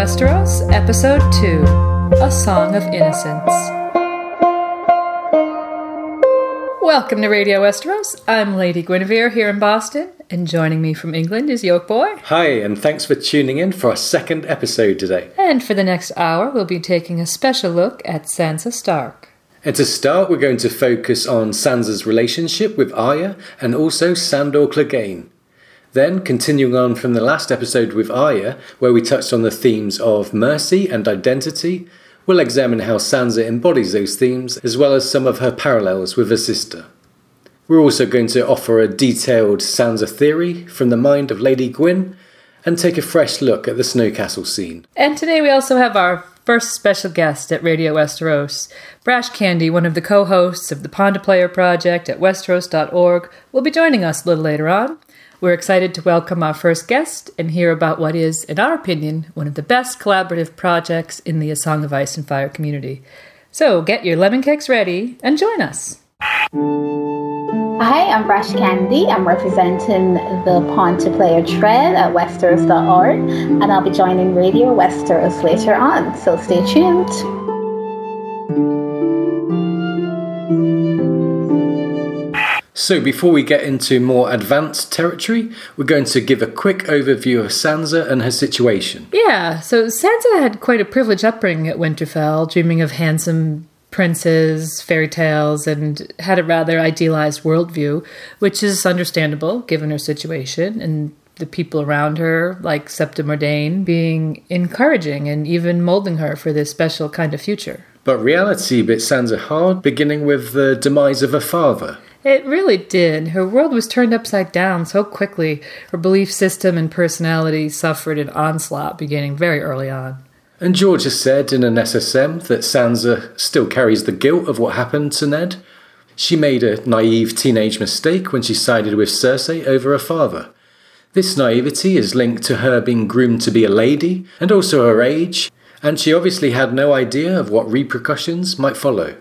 Westeros, Episode 2 A Song of Innocence. Welcome to Radio Westeros. I'm Lady Guinevere here in Boston, and joining me from England is Yoke Boy. Hi, and thanks for tuning in for our second episode today. And for the next hour, we'll be taking a special look at Sansa Stark. And to start, we're going to focus on Sansa's relationship with Arya and also Sandor Clegane. Then, continuing on from the last episode with Arya, where we touched on the themes of mercy and identity, we'll examine how Sansa embodies those themes, as well as some of her parallels with her sister. We're also going to offer a detailed Sansa theory from the mind of Lady Gwyn, and take a fresh look at the Snowcastle scene. And today we also have our first special guest at Radio Westeros. Brash Candy, one of the co hosts of the Pawn to Player project at westeros.org, will be joining us a little later on. We're excited to welcome our first guest and hear about what is, in our opinion, one of the best collaborative projects in the A Song of Ice and Fire community. So get your lemon cakes ready and join us. Hi, I'm Brash Candy. I'm representing the Pawn to Player Tread at Westeros.org, and I'll be joining Radio Westeros later on, so stay tuned. So, before we get into more advanced territory, we're going to give a quick overview of Sansa and her situation. Yeah, so Sansa had quite a privileged upbringing at Winterfell, dreaming of handsome princes, fairy tales, and had a rather idealized worldview, which is understandable given her situation and the people around her, like Septa Mordane, being encouraging and even molding her for this special kind of future. But reality bit Sansa hard, beginning with the demise of her father. It really did. Her world was turned upside down so quickly. Her belief system and personality suffered an onslaught beginning very early on. And George has said in an SSM that Sansa still carries the guilt of what happened to Ned. She made a naive teenage mistake when she sided with Cersei over her father. This naivety is linked to her being groomed to be a lady and also her age, and she obviously had no idea of what repercussions might follow.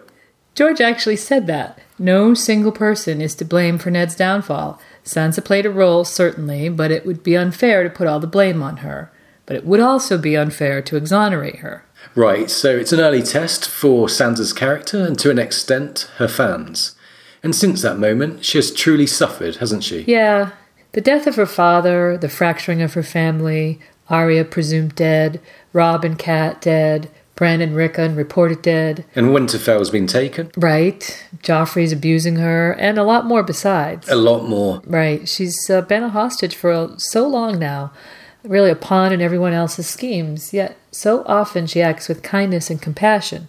George actually said that. No single person is to blame for Ned's downfall. Sansa played a role, certainly, but it would be unfair to put all the blame on her. But it would also be unfair to exonerate her. Right, so it's an early test for Sansa's character and to an extent her fans. And since that moment, she has truly suffered, hasn't she? Yeah. The death of her father, the fracturing of her family, Arya presumed dead, Robb and Cat dead, Bran and Rickon reported dead. And Winterfell's been taken. Right. Joffrey's abusing her, and a lot more besides. A lot more. Right. She's uh, been a hostage for so long now, really a pawn in everyone else's schemes, yet so often she acts with kindness and compassion.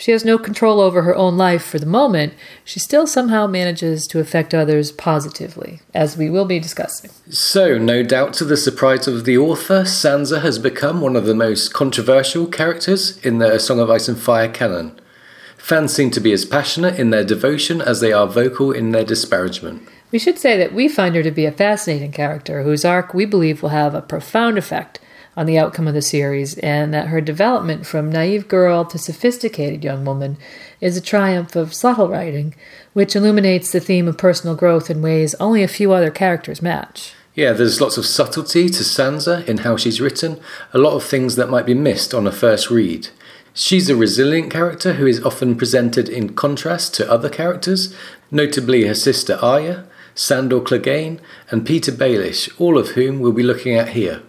She has no control over her own life for the moment, she still somehow manages to affect others positively, as we will be discussing. So, no doubt to the surprise of the author, Sansa has become one of the most controversial characters in the Song of Ice and Fire canon. Fans seem to be as passionate in their devotion as they are vocal in their disparagement. We should say that we find her to be a fascinating character whose arc we believe will have a profound effect on the outcome of the series, and that her development from naive girl to sophisticated young woman is a triumph of subtle writing, which illuminates the theme of personal growth in ways only a few other characters match. Yeah, there's lots of subtlety to Sansa in how she's written, a lot of things that might be missed on a first read. She's a resilient character who is often presented in contrast to other characters, notably her sister Arya, Sandor Clegane, and Petyr Baelish, all of whom we'll be looking at here.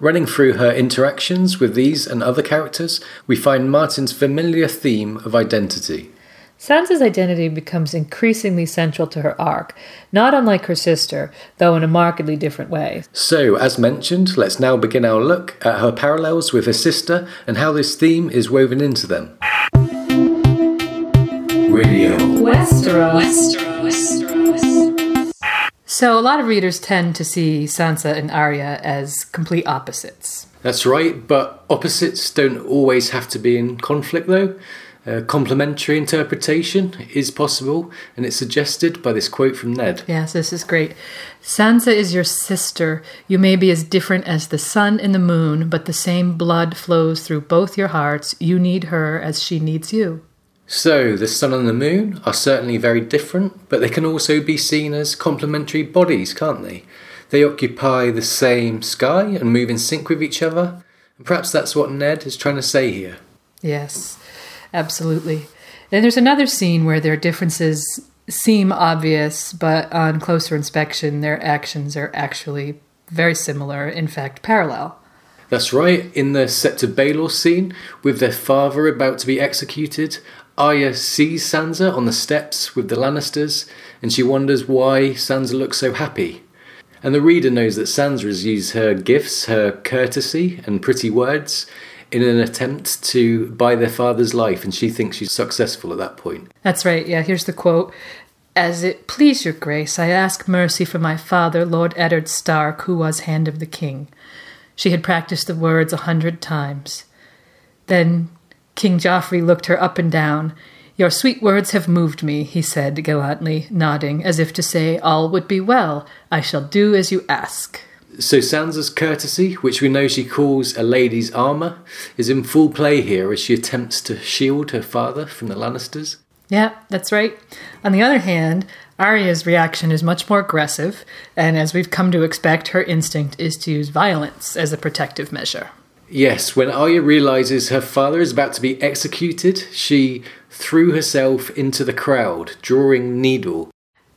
Running through her interactions with these and other characters, we find Martin's familiar theme of identity. Sansa's identity becomes increasingly central to her arc, not unlike her sister, though in a markedly different way. So, as mentioned, let's now begin our look at her parallels with her sister and how this theme is woven into them. Radio Westeros. So, a lot of readers tend to see Sansa and Arya as complete opposites. That's right, but opposites don't always have to be in conflict, though. A complementary interpretation is possible, and it's suggested by this quote from Ned. Yes, this is great. Sansa is your sister. You may be as different as the sun and the moon, but the same blood flows through both your hearts. You need her as she needs you. So, the sun and the moon are certainly very different, but they can also be seen as complementary bodies, can't they? They occupy the same sky and move in sync with each other. And perhaps that's what Ned is trying to say here. Yes. Absolutely. And there's another scene where their differences seem obvious, but on closer inspection, their actions are actually very similar, in fact, parallel. That's right. In the Sept of Baelor scene, with their father about to be executed, Arya sees Sansa on the steps with the Lannisters, and she wonders why Sansa looks so happy. And the reader knows that Sansa has used her gifts, her courtesy, and pretty words in an attempt to buy their father's life, and she thinks she's successful at that point. That's right, yeah. Here's the quote As it please your grace, I ask mercy for my father, Lord Eddard Stark, who was hand of the king. She had practiced the words a hundred times. Then King Joffrey looked her up and down. Your sweet words have moved me, he said gallantly, nodding, as if to say, All would be well. I shall do as you ask. So Sansa's courtesy, which we know she calls a lady's armour, is in full play here as she attempts to shield her father from the Lannisters. Yeah, that's right. On the other hand, Arya's reaction is much more aggressive, and as we've come to expect, her instinct is to use violence as a protective measure. Yes, when Arya realizes her father is about to be executed, she threw herself into the crowd, drawing needle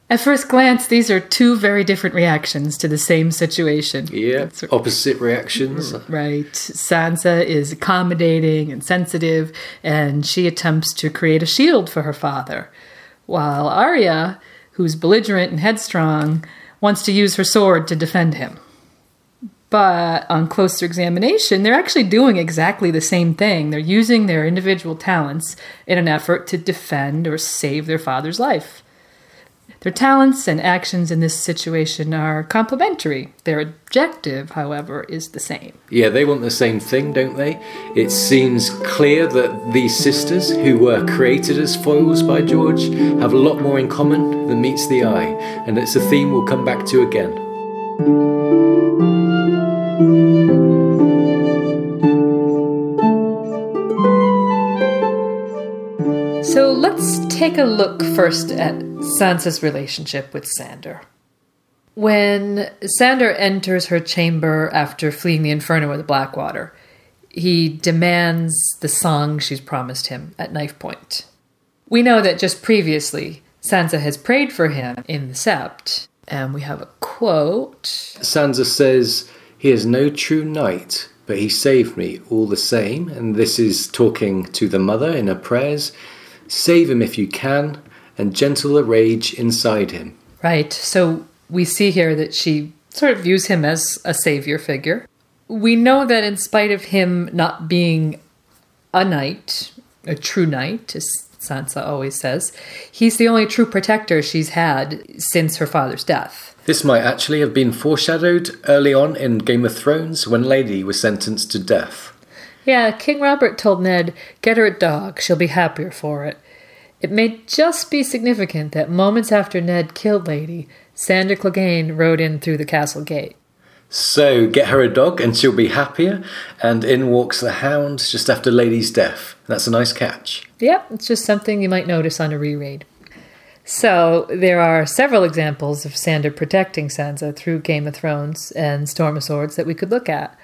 at first glance, these are two very different reactions to the same situation. Yeah, opposite reactions. Mm-hmm. Right. Sansa is accommodating and sensitive, and she attempts to create a shield for her father, while Arya, who's belligerent and headstrong, wants to use her sword to defend him. But on closer examination, they're actually doing exactly the same thing. They're using their individual talents in an effort to defend or save their father's life. Their talents and actions in this situation are complementary. Their objective, however, is the same. Yeah, they want the same thing, don't they? It seems clear that these sisters, who were created as foils by George, have a lot more in common than meets the eye, and it's a theme we'll come back to again. Take a look first at Sansa's relationship with Sandor. When Sandor enters her chamber after fleeing the inferno the Blackwater, he demands the song she's promised him at knife point. We know that just previously, Sansa has prayed for him in the Sept, and we have a quote. Sansa says, He is no true knight, but he saved me all the same. And this is talking to the mother in her prayers. Save him if you can, and gentle the rage inside him. Right. So we see here that she sort of views him as a savior figure. We know that in spite of him not being a knight, a true knight, as Sansa always says, he's the only true protector she's had since her father's death. This might actually have been foreshadowed early on in Game of Thrones when Lady was sentenced to death. Yeah, King Robert told Ned, Get her a dog, she'll be happier for it. It may just be significant that moments after Ned killed Lady, Sandor Clegane rode in through the castle gate. So, get her a dog and she'll be happier, and in walks the hound just after Lady's death. That's a nice catch. Yep, it's just something you might notice on a reread. So, there are several examples of Sandor protecting Sansa through Game of Thrones and Storm of Swords that we could look at.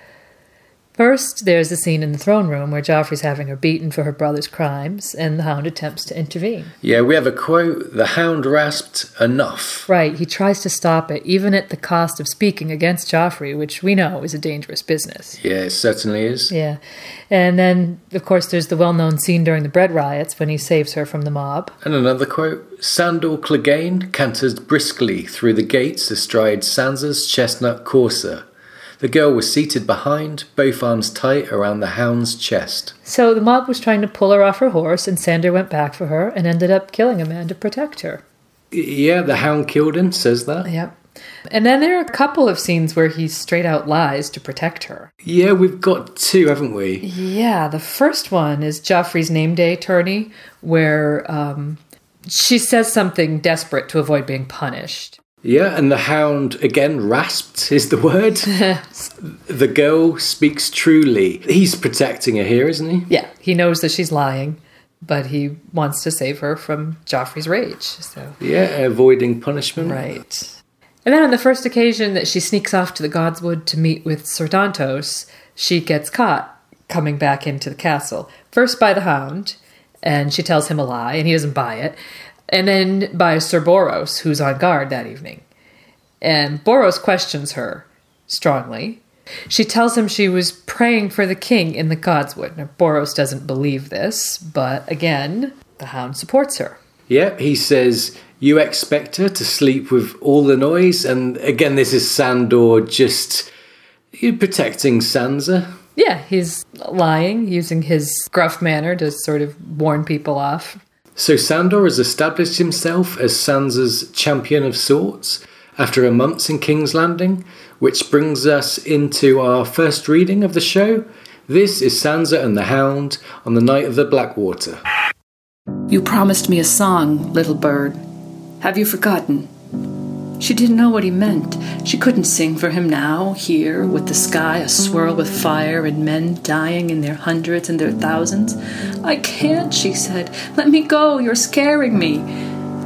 First, there's a scene in the throne room where Joffrey's having her beaten for her brother's crimes, and the Hound attempts to intervene. Yeah, we have a quote The Hound rasped enough. Right, he tries to stop it, even at the cost of speaking against Joffrey, which we know is a dangerous business. Yeah, it certainly is. Yeah. And then, of course, there's the well known scene during the bread riots when he saves her from the mob. And another quote Sandor Clegane canters briskly through the gates astride Sansa's chestnut courser. The girl was seated behind, both arms tight around the hound's chest. So the mob was trying to pull her off her horse, and Sandor went back for her and ended up killing a man to protect her. Yeah, the hound killed him, says that. Yep. And then there are a couple of scenes where he straight out lies to protect her. Yeah, we've got two, haven't we? Yeah, the first one is Joffrey's name day tourney, where um, she says something desperate to avoid being punished. Yeah, and the hound again rasped is the word. the girl speaks truly. He's protecting her here, isn't he? Yeah, he knows that she's lying, but he wants to save her from Joffrey's rage. So Yeah, avoiding punishment. right. And then on the first occasion that she sneaks off to the Godswood to meet with Sir Dantos, she gets caught coming back into the castle. First by the Hound, and she tells him a lie, and he doesn't buy it. And then by Sir Boros, who's on guard that evening. And Boros questions her strongly. She tells him she was praying for the king in the Godswood. Now, Boros doesn't believe this, but again, the Hound supports her. Yeah, he says, You expect her to sleep with all the noise? And again, this is Sandor just protecting Sansa. Yeah, he's lying, using his gruff manner to sort of warn people off. So Sandor has established himself as Sansa's champion of sorts after a month in King's Landing, which brings us into our first reading of the show. This is Sansa and the Hound on the night of the Blackwater. You promised me a song, little bird. Have you forgotten? She didn't know what he meant. She couldn't sing for him now, here, with the sky a swirl with fire and men dying in their hundreds and their thousands. I can't, she said. Let me go. You're scaring me.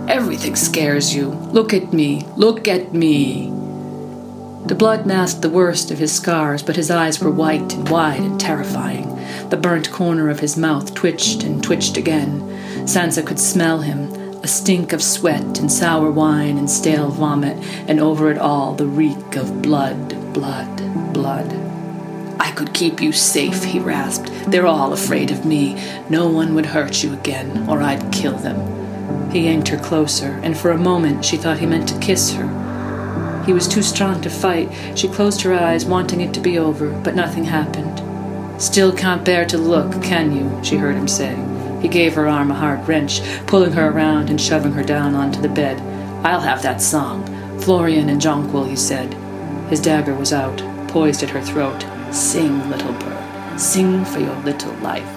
Everything scares you. Look at me. Look at me. The blood masked the worst of his scars, but his eyes were white and wide and terrifying. The burnt corner of his mouth twitched and twitched again. Sansa could smell him, a stink of sweat and sour wine and stale vomit, and over it all the reek of blood, blood, blood. I could keep you safe, he rasped. They're all afraid of me. No one would hurt you again, or I'd kill them. He yanked her closer, and for a moment she thought he meant to kiss her. He was too strong to fight. She closed her eyes, wanting it to be over, but nothing happened. Still can't bear to look, can you? she heard him say. He gave her arm a hard wrench, pulling her around and shoving her down onto the bed. I'll have that song. Florian and Jonquil, he said. His dagger was out, poised at her throat. Sing, little bird. Sing for your little life.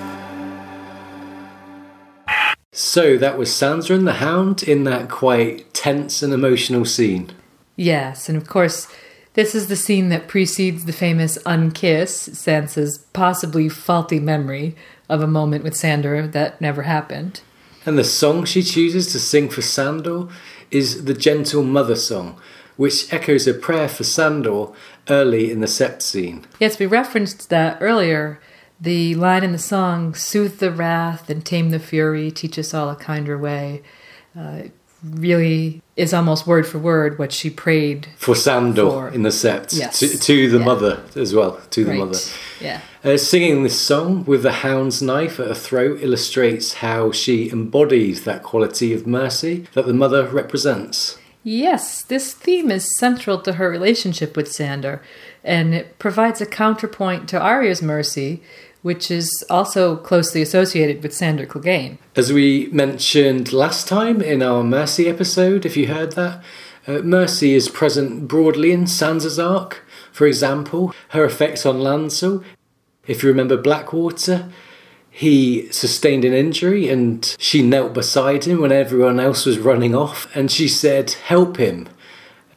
So that was Sansa and the Hound in that quite tense and emotional scene. Yes, and of course, this is the scene that precedes the famous unkiss, Sansa's possibly faulty memory of a moment with Sandor that never happened. And the song she chooses to sing for Sandor is the Gentle Mother song, which echoes a prayer for Sandor early in the Sept scene. Yes, we referenced that earlier. The line in the song, soothe the wrath and tame the fury, teach us all a kinder way, uh, really is almost word for word what she prayed. For Sandor For- in the Sept, Yes. to, to the Yeah. mother as well, to the Right. mother. Yeah. Uh, singing this song with the hound's knife at her throat illustrates how she embodies that quality of mercy that the mother represents. Yes, this theme is central to her relationship with Sandor, and it provides a counterpoint to Arya's mercy, which is also closely associated with Sandor Clegane. As we mentioned last time in our Mercy episode, if you heard that, uh, Mercy is present broadly in Sansa's arc. For example, her effects on Lancel. If you remember Blackwater, he sustained an injury and she knelt beside him when everyone else was running off and she said, Help him.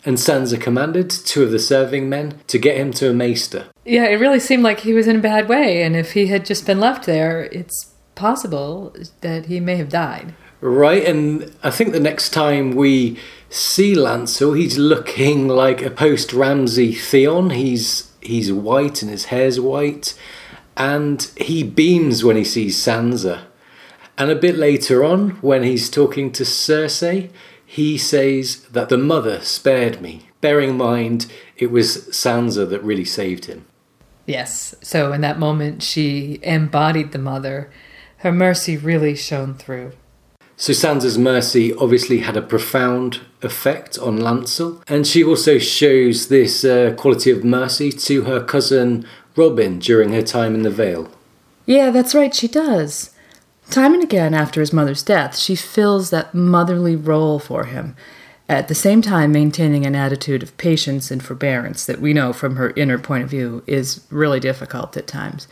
And Sansa commanded two of the serving men to get him to a maester. Yeah, it really seemed like he was in a bad way, and if he had just been left there, it's possible that he may have died. Right, and I think the next time we see Lancel, he's looking like a post Ramsay Theon. He's He's white and his hair's white. And he beams when he sees Sansa. And a bit later on, when he's talking to Cersei, he says that the mother spared me, bearing in mind it was Sansa that really saved him. Yes, so in that moment, she embodied the mother. Her mercy really shone through. So Sansa's mercy obviously had a profound effect on Lancel, and she also shows this uh, quality of mercy to her cousin Robin during her time in the Vale. Yeah, that's right, she does. Time and again after his mother's death, she fills that motherly role for him, at the same time maintaining an attitude of patience and forbearance that we know from her inner point of view is really difficult at times.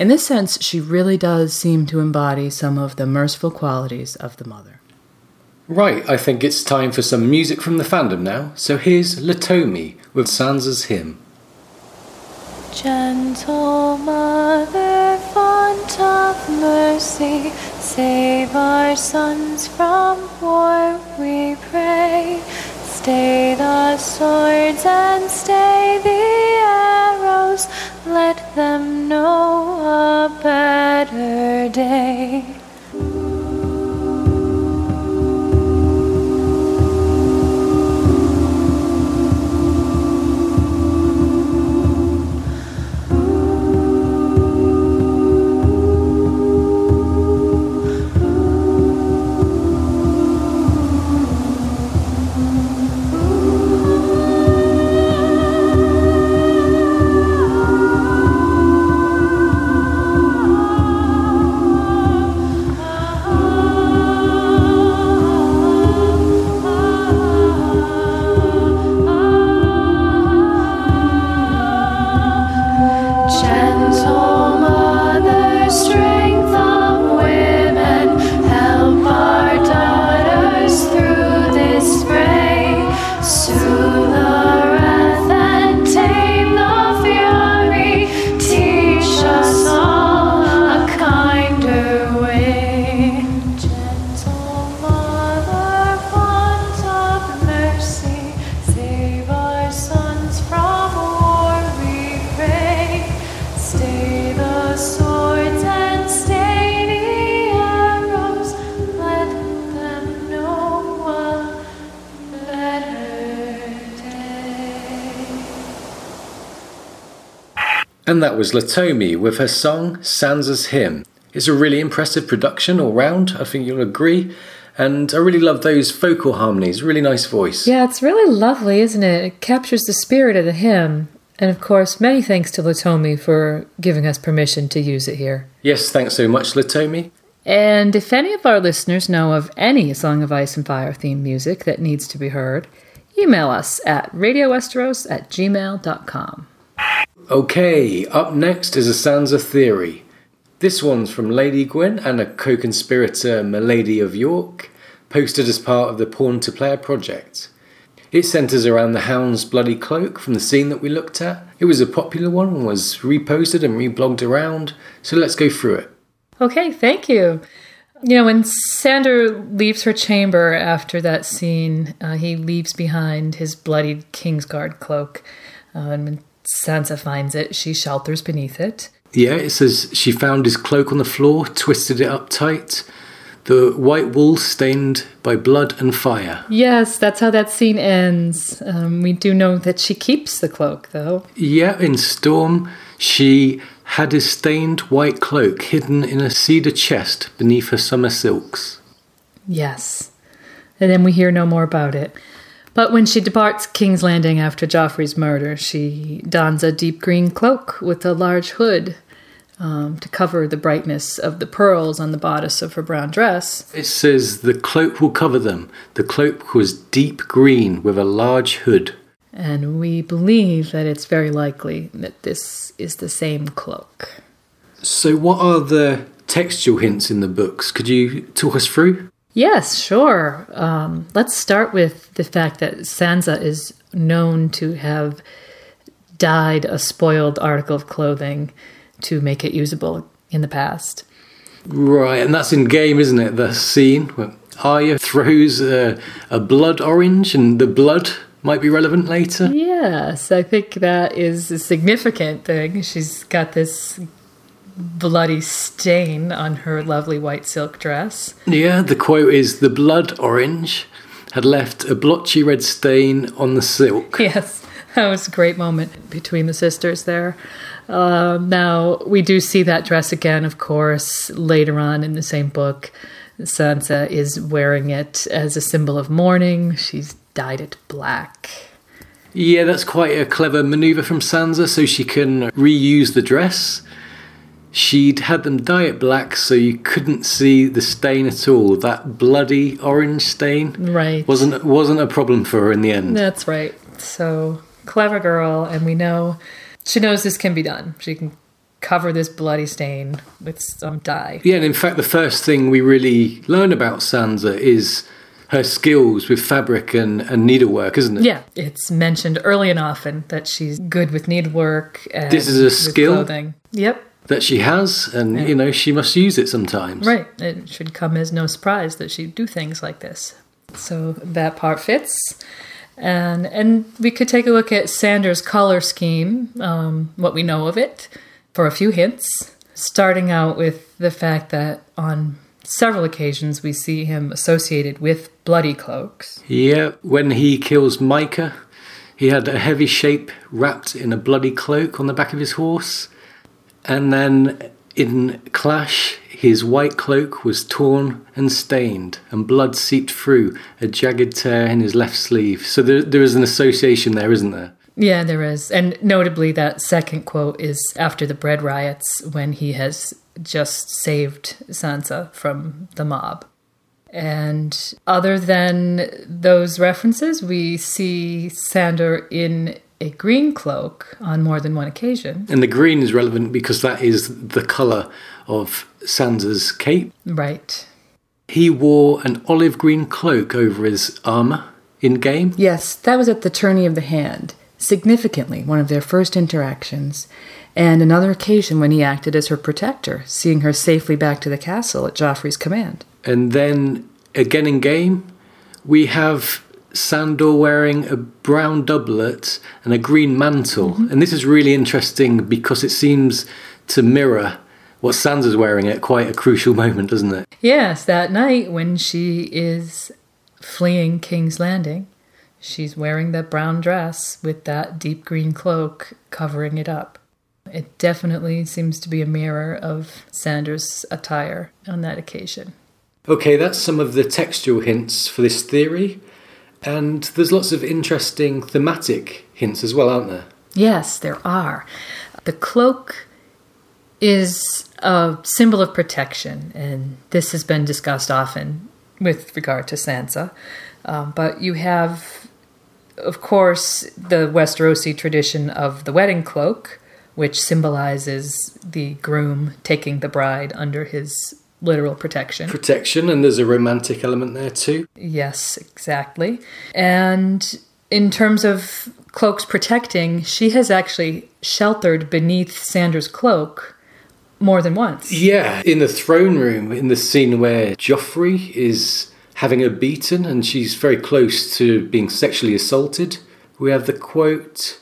In this sense, she really does seem to embody some of the merciful qualities of the mother. Right, I think it's time for some music from the fandom now. So here's Latomi with Sansa's hymn. Gentle Mother, font of mercy, save our sons from war, we pray. Stay the swords and stay the arrows, let them know a better day. Was Latomi with her song Sansa's Hymn. It's a really impressive production all round, I think you'll agree. And I really love those vocal harmonies, really nice voice. Yeah, it's really lovely, isn't it? It captures the spirit of the hymn. And of course, many thanks to Latomi for giving us permission to use it here. Yes, thanks so much, Latomi. And if any of our listeners know of any Song of Ice and Fire theme music that needs to be heard, email us at radiowesteros at gmail.com. Okay, up next is a Sansa theory. This one's from Lady Gwyn and a co conspirator, Milady of York, posted as part of the Pawn to Player project. It centres around the Hound's bloody cloak from the scene that we looked at. It was a popular one and was reposted and reblogged around, so let's go through it. Okay, thank you. You know, when Sandor leaves her chamber after that scene, uh, he leaves behind his bloodied Kingsguard cloak. Uh, and Sansa finds it, she shelters beneath it. Yeah, it says she found his cloak on the floor, twisted it up tight, the white wool stained by blood and fire. Yes, that's how that scene ends. Um, we do know that she keeps the cloak, though. Yeah, in Storm, she had his stained white cloak hidden in a cedar chest beneath her summer silks. Yes. And then we hear no more about it. But when she departs King's Landing after Joffrey's murder, she dons a deep green cloak with a large hood um, to cover the brightness of the pearls on the bodice of her brown dress. It says the cloak will cover them. The cloak was deep green with a large hood. And we believe that it's very likely that this is the same cloak. So, what are the textual hints in the books? Could you talk us through? Yes, sure. Um, let's start with the fact that Sansa is known to have dyed a spoiled article of clothing to make it usable in the past. Right, and that's in game, isn't it? The scene where Arya throws a, a blood orange, and the blood might be relevant later. Yes, I think that is a significant thing. She's got this bloody stain on her lovely white silk dress. Yeah, the quote is The blood orange had left a blotchy red stain on the silk. Yes, that was a great moment between the sisters there. Um, now, we do see that dress again, of course, later on in the same book. Sansa is wearing it as a symbol of mourning. She's dyed it black. Yeah, that's quite a clever maneuver from Sansa so she can reuse the dress. She'd had them dye it black so you couldn't see the stain at all. That bloody orange stain Right. wasn't wasn't a problem for her in the end. That's right. So clever girl, and we know she knows this can be done. She can cover this bloody stain with some dye. Yeah, and in fact, the first thing we really learn about Sansa is her skills with fabric and, and needlework, isn't it? Yeah, it's mentioned early and often that she's good with needlework. And This is a skill? Clothing. Yep. That she has, and you know, she must use it sometimes. Right. It should come as no surprise that she'd do things like this. So that part fits. And and we could take a look at Sandor's color scheme, um, what we know of it, for a few hints. Starting out with the fact that on several occasions we see him associated with bloody cloaks. Yeah, when he kills Mycah, he had a heavy shape wrapped in a bloody cloak on the back of his horse. And then in Clash, his white cloak was torn and stained, and blood seeped through a jagged tear in his left sleeve. So there, there is an association there, isn't there? Yeah, there is. And notably, that second quote is after the bread riots when he has just saved Sansa from the mob. And other than those references, we see Sandor in a green cloak on more than one occasion. And the green is relevant because that is the colour of Sansa's cape. Right. He wore an olive green cloak over his armour in game. Yes, that was at the tourney of the hand, significantly one of their first interactions, and another occasion when he acted as her protector, seeing her safely back to the castle at Joffrey's command. And then again in game, we have Sandor wearing a brown doublet and a green mantle. Mm-hmm. And this is really interesting because it seems to mirror what Sansa's wearing at quite a crucial moment, doesn't it? Yes, that night when she is fleeing King's Landing, she's wearing that brown dress with that deep green cloak covering it up. It definitely seems to be a mirror of Sandor's attire on that occasion. Okay, that's some of the textual hints for this theory. And there's lots of interesting thematic hints as well, aren't there? Yes, there are. The cloak is a symbol of protection, and this has been discussed often with regard to Sansa. Um, but you have, of course, the Westerosi tradition of the wedding cloak, which symbolizes the groom taking the bride under his literal protection. Protection, and there's a romantic element there too. Yes, exactly. And in terms of cloaks protecting, she has actually sheltered beneath Sandor's cloak more than once. Yeah, in the throne room, in the scene where Joffrey is having her beaten and she's very close to being sexually assaulted, we have the quote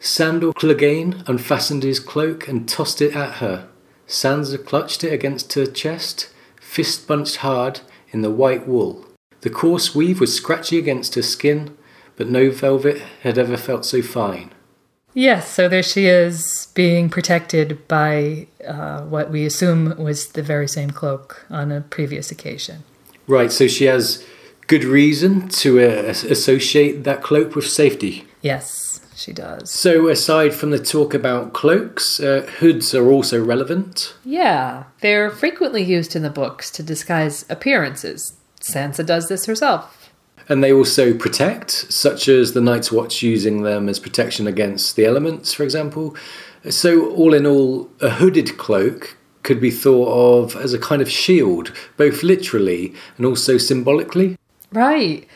Sandor Clegane unfastened his cloak and tossed it at her. Sansa clutched it against her chest, fist bunched hard in the white wool. The coarse weave was scratchy against her skin, but no velvet had ever felt so fine. Yes, so there she is being protected by uh, what we assume was the very same cloak on a previous occasion. Right, so she has good reason to uh, associate that cloak with safety. Yes, she does. So, aside from the talk about cloaks, uh, hoods are also relevant. Yeah, they're frequently used in the books to disguise appearances. Sansa does this herself. And they also protect, such as the Night's Watch using them as protection against the elements, for example. So, all in all, a hooded cloak could be thought of as a kind of shield, both literally and also symbolically. Right.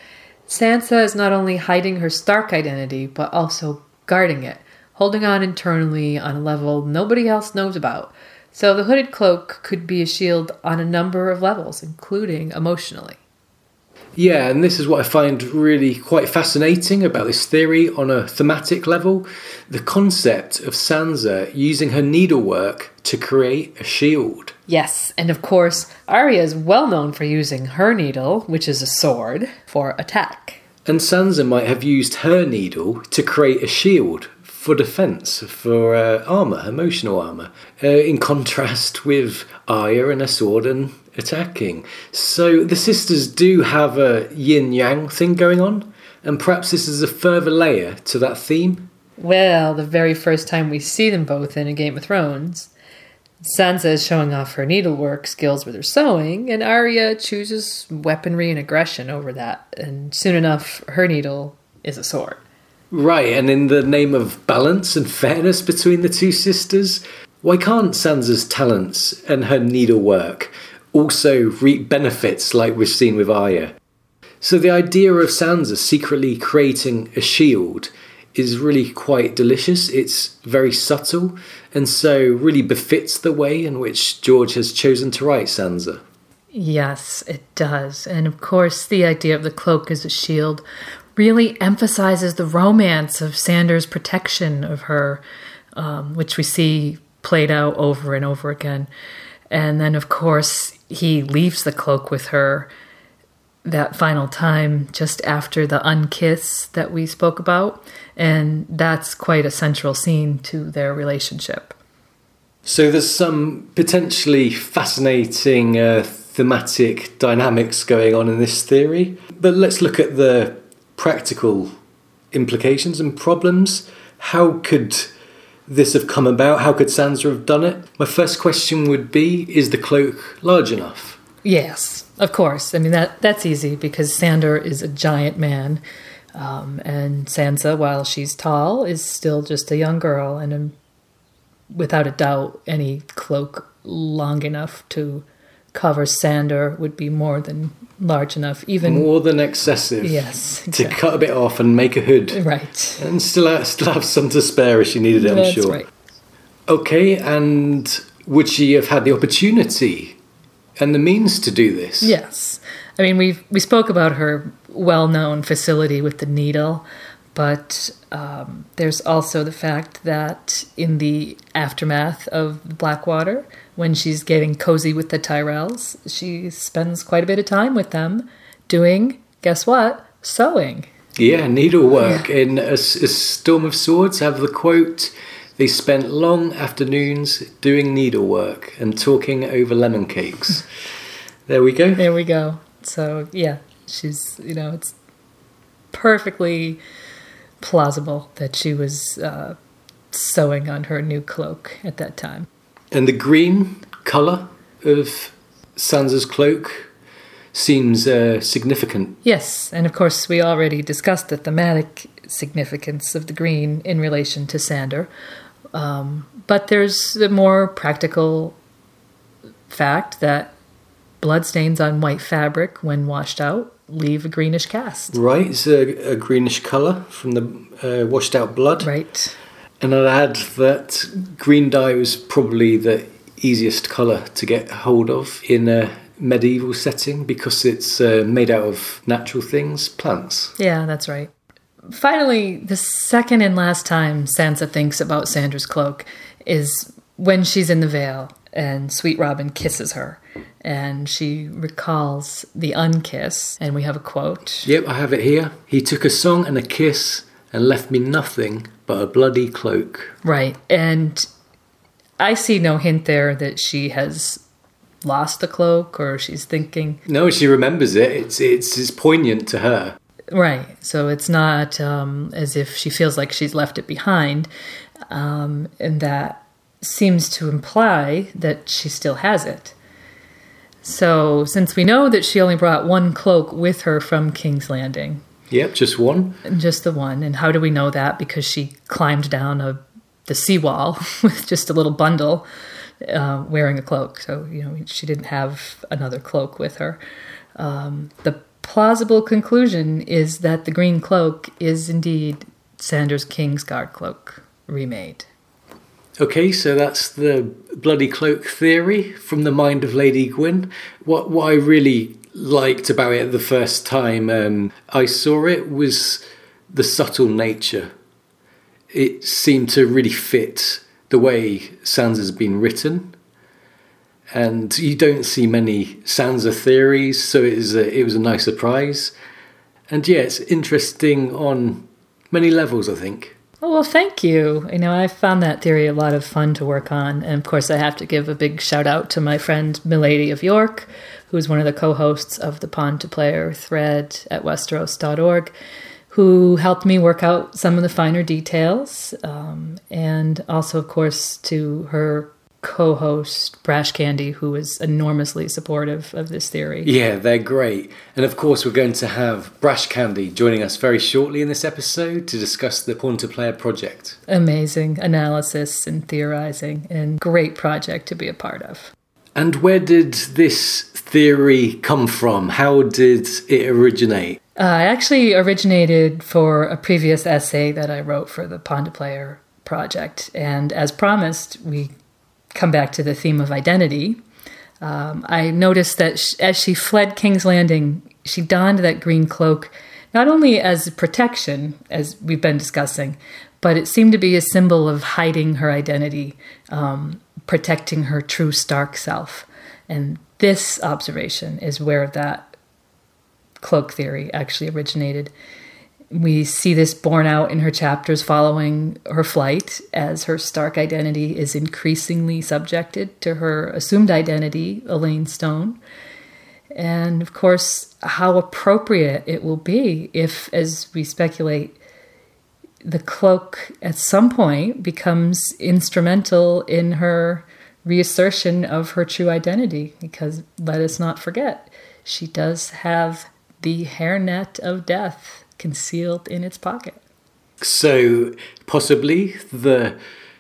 Sansa is not only hiding her Stark identity, but also guarding it, holding on internally on a level nobody else knows about. So the hooded cloak could be a shield on a number of levels, including emotionally. Yeah, and this is what I find really quite fascinating about this theory on a thematic level the concept of Sansa using her needlework to create a shield. Yes, and of course, Arya is well known for using her needle, which is a sword, for attack. And Sansa might have used her needle to create a shield for defense, for uh, armor, emotional armor, uh, in contrast with Arya and a sword and attacking. So the sisters do have a yin yang thing going on, and perhaps this is a further layer to that theme. Well, the very first time we see them both in a Game of Thrones, Sansa is showing off her needlework skills with her sewing, and Arya chooses weaponry and aggression over that. And soon enough, her needle is a sword. Right, and in the name of balance and fairness between the two sisters, why can't Sansa's talents and her needlework also reap benefits like we've seen with Arya? So the idea of Sansa secretly creating a shield is really quite delicious. It's very subtle, and so really befits the way in which George has chosen to write Sansa. Yes, it does. And of course, the idea of the cloak as a shield really emphasizes the romance of Sandor's protection of her, um, which we see played out over and over again. And then, of course, he leaves the cloak with her that final time just after the unkiss that we spoke about. And that's quite a central scene to their relationship. So there's some potentially fascinating uh, thematic dynamics going on in this theory. But let's look at the practical implications and problems. How could this have come about? How could Sansa have done it? My first question would be Is the cloak large enough? Yes, of course. I mean that that's easy because Sandor is a giant man, um, and Sansa, while she's tall, is still just a young girl, and um, without a doubt, any cloak long enough to cover Sandor would be more than large enough. Even More than excessive. yes, To cut a bit off and make a hood. right. And still have, still have some to spare if she needed it, I'm That's sure. right. Okay, and would she have had the opportunity and the means to do this? Yes. I mean, we we spoke about her well-known facility with the needle, but um, there's also the fact that in the aftermath of Blackwater, when she's getting cozy with the Tyrells, she spends quite a bit of time with them, doing guess what, sewing. Yeah, needlework. In *A Storm of Swords, have the quote they spent long afternoons doing needlework and talking over lemon cakes. there we go. There we go. So yeah, she's you know it's perfectly plausible that she was uh, sewing on her new cloak at that time. And the green colour of Sansa's cloak seems uh, significant. Yes, and of course, we already discussed the thematic significance of the green in relation to Sandor. Um, but there's the more practical fact that bloodstains on white fabric, when washed out, leave a greenish cast. Right, it's a, a greenish colour from the uh, washed out blood. Right. And I'd add that green dye was probably the easiest colour to get hold of in a medieval setting because it's uh, made out of natural things, plants. Yeah, that's right. Finally, the second and last time Sansa thinks about Sandor's cloak is when she's in the Vale and Sweet Robin kisses her. And she recalls the unkiss, and we have a quote. Yep, I have it here. He took a song and a kiss and left me nothing but a bloody cloak. Right. And I see no hint there that she has lost the cloak or she's thinking. No, she remembers it. It's it's, it's poignant to her. Right. So it's not um, as if she feels like she's left it behind. Um, and that seems to imply that she still has it. So, since we know that she only brought one cloak with her from King's Landing, Yep, just one. just the one, and how do we know that? Because she climbed down a, the seawall with just a little bundle uh, wearing a cloak. So, you know, she didn't have another cloak with her. Um, the plausible conclusion is that the green cloak is indeed Sandor's Kingsguard cloak remade. Okay, so that's the bloody cloak theory from the mind of Lady Gwyn. What what I really liked about it the first time um, I saw it was the subtle nature. It seemed to really fit the way Sansa's been written. And you don't see many Sansa theories, so it was a, it was a nice surprise. And yeah, it's interesting on many levels, I think. Oh, well, thank you. You know, I found that theory a lot of fun to work on. And of course, I have to give a big shout out to my friend Milady of York, who's one of the co hosts of the Pawn to Player thread at Westeros.org, who helped me work out some of the finer details. Um, and also, of course, to her co host, Brash Candy, who was enormously supportive of this theory. Yeah, they're great. And of course, we're going to have Brash Candy joining us very shortly in this episode to discuss the Pawn to Player project. Amazing analysis and theorizing, and great project to be a part of. And where did this theory come from? How did it originate? Uh, I actually originated for a previous essay that I wrote for the to Player project. And as promised, we come back to the theme of identity. Um, I noticed that sh- as she fled King's Landing, she donned that green cloak not only as protection, as we've been discussing, but it seemed to be a symbol of hiding her identity, um, protecting her true Stark self. And this observation is where that cloak theory actually originated. We see this borne out in her chapters following her flight as her Stark identity is increasingly subjected to her assumed identity, Alayne Stone. And of course, how appropriate it will be if, as we speculate, the cloak at some point becomes instrumental in her reassertion of her true identity. Because let us not forget, she does have the hairnet of death concealed in its pocket. So, possibly the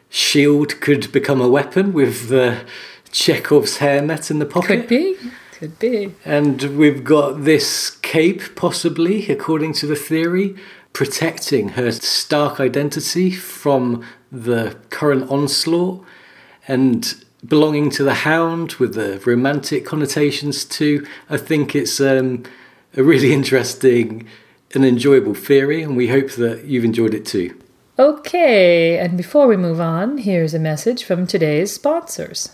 shield could become a weapon with the Chekhov's hairnet in the pocket. Could be, could be. And we've got this cape, possibly, according to the theory, protecting her Stark identity from the current onslaught and belonging to the Hound with the romantic connotations too. I think it's um, a really interesting and enjoyable theory, and we hope that you've enjoyed it too. Okay, and before we move on, here's a message from today's sponsors.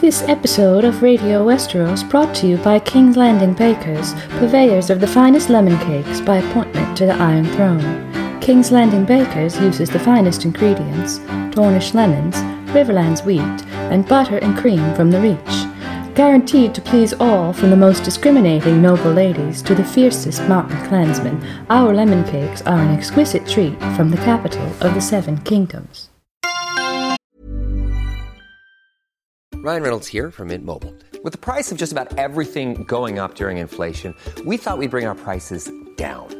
This episode of Radio Westeros brought to you by King's Landing Bakers, purveyors of the finest lemon cakes by appointment to the Iron Throne. King's Landing Bakers uses the finest ingredients Dornish lemons, Riverlands wheat, and butter and cream from the Reach. Guaranteed to please all, from the most discriminating noble ladies to the fiercest mountain clansmen, our lemon cakes are an exquisite treat from the capital of the Seven Kingdoms. Ryan Reynolds here from Mint Mobile. With the price of just about everything going up during inflation, we thought we'd bring our prices down.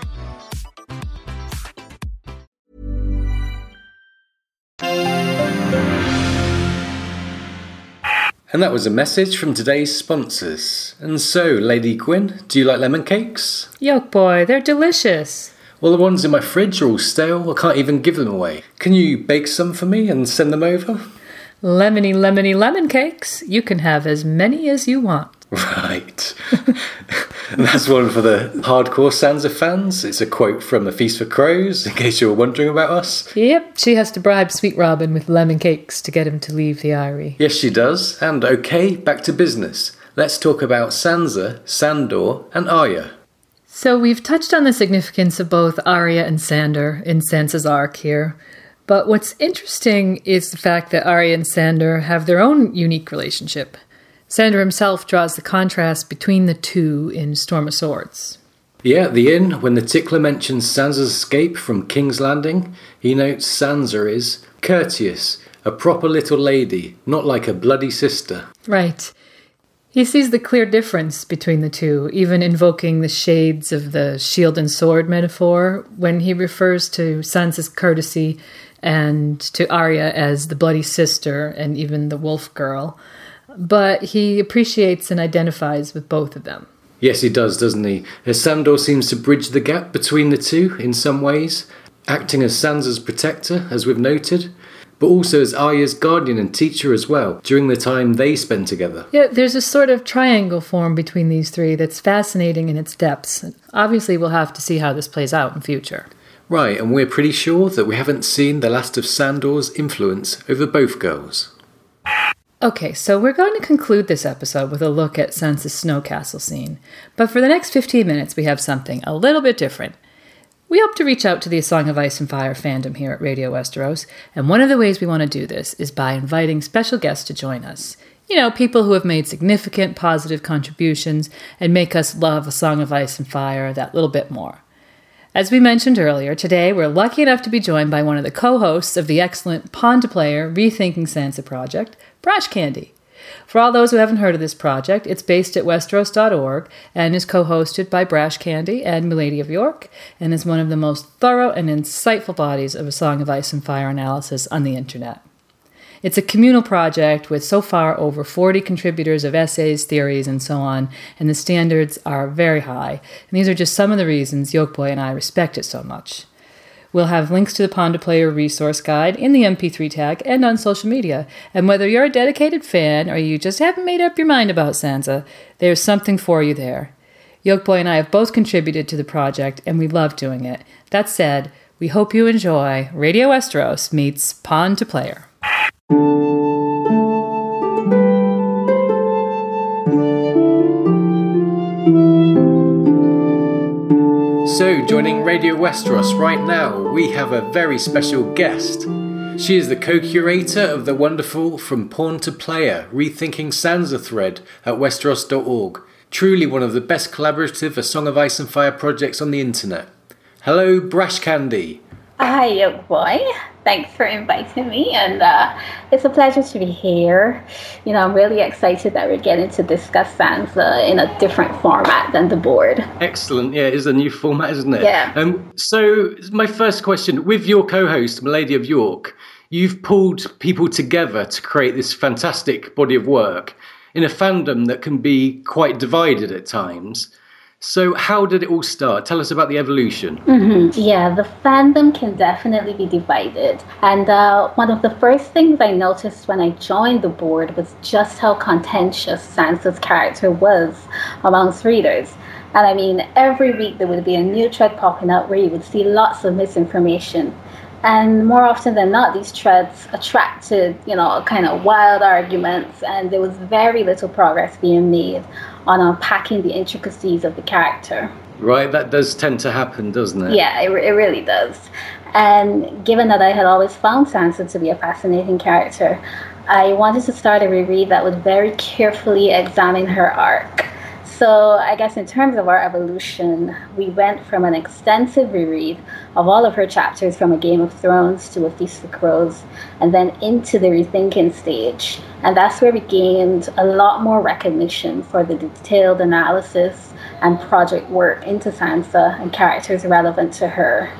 And that was a message from today's sponsors. And so, Lady Gwyn, do you like lemon cakes? Yokeboy, they're delicious. Well, the ones in my fridge are all stale. I can't even give them away. Can you bake some for me and send them over? Lemony, lemony, lemon cakes. You can have as many as you want. Right. that's one for the hardcore Sansa fans. It's a quote from A Feast for Crows, in case you were wondering about us. Yep, she has to bribe Sweet Robin with lemon cakes to get him to leave the Eyrie. Yes, she does. And okay, back to business. Let's talk about Sansa, Sandor, and Arya. So we've touched on the significance of both Arya and Sandor in Sansa's arc here. But what's interesting is the fact that Arya and Sandor have their own unique relationship. Sandor himself draws the contrast between the two in Storm of Swords. Yeah, at the inn, when the tickler mentions Sansa's escape from King's Landing, he notes Sansa is courteous, a proper little lady, not like a bloody sister. Right. He sees the clear difference between the two, even invoking the shades of the shield and sword metaphor when he refers to Sansa's courtesy and to Arya as the bloody sister and even the wolf girl. But he appreciates and identifies with both of them. Yes, he does, doesn't he? As Sandor seems to bridge the gap between the two in some ways, acting as Sansa's protector, as we've noted, but also as Arya's guardian and teacher as well, during the time they spend together. Yeah, there's a sort of triangle form between these three that's fascinating in its depths. Obviously, we'll have to see how this plays out in future. Right, and we're pretty sure that we haven't seen the last of Sandor's influence over both girls. Okay, so we're going to conclude this episode with a look at Sansa's snow castle scene. But for the next 15 minutes, we have something a little bit different. We hope to reach out to the Song of Ice and Fire fandom here at Radio Westeros, and one of the ways we want to do this is by inviting special guests to join us. You know, people who have made significant positive contributions and make us love A Song of Ice and Fire that little bit more. As we mentioned earlier, today we're lucky enough to be joined by one of the co hosts of the excellent Pawn Player Rethinking Sansa project, Brash Candy. For all those who haven't heard of this project, it's based at Westeros.org and is co hosted by Brash Candy and Milady of York, and is one of the most thorough and insightful bodies of A Song of Ice and Fire analysis on the internet. It's a communal project with so far over 40 contributors of essays, theories, and so on, and the standards are very high. And these are just some of the reasons Yokeboy and I respect it so much. We'll have links to the Pawn to Player resource guide in the MP3 tag and on social media. And whether you're a dedicated fan or you just haven't made up your mind about Sansa, there's something for you there. Yokeboy and I have both contributed to the project, and we love doing it. That said, we hope you enjoy Radio Westeros meets Pawn to Player. So, joining Radio Westeros right now, we have a very special guest. She is the co curator of the wonderful From Pawn to Player Rethinking Sansa thread at Westeros.org. Truly one of the best collaborative A Song of Ice and Fire projects on the internet. Hello, Brash Candy. Hi, Yokeboy. Thanks for inviting me, and uh, it's a pleasure to be here. You know, I'm really excited that we're getting to discuss Sansa in a different format than the board. Excellent. Yeah, it's a new format, isn't it? Yeah. Um, so, my first question with your co host, Milady of York, you've pulled people together to create this fantastic body of work in a fandom that can be quite divided at times. So, how did it all start? Tell us about the evolution. hmm Yeah, the fandom can definitely be divided. And uh, one of the first things I noticed when I joined the board was just how contentious Sansa's character was amongst readers. And I mean, every week there would be a new thread popping up where you would see lots of misinformation. And more often than not, these threads attracted, you know, kind of wild arguments, and there was very little progress being made on unpacking the intricacies of the character. Right, that does tend to happen, doesn't it? Yeah, it, it really does. And given that I had always found Sansa to be a fascinating character, I wanted to start a reread that would very carefully examine her arc. So, I guess in terms of our evolution, we went from an extensive reread of all of her chapters from A Game of Thrones to A Feast for Crows, and then into the rethinking stage. And that's where we gained a lot more recognition for the detailed analysis and project work into Sansa and characters relevant to her.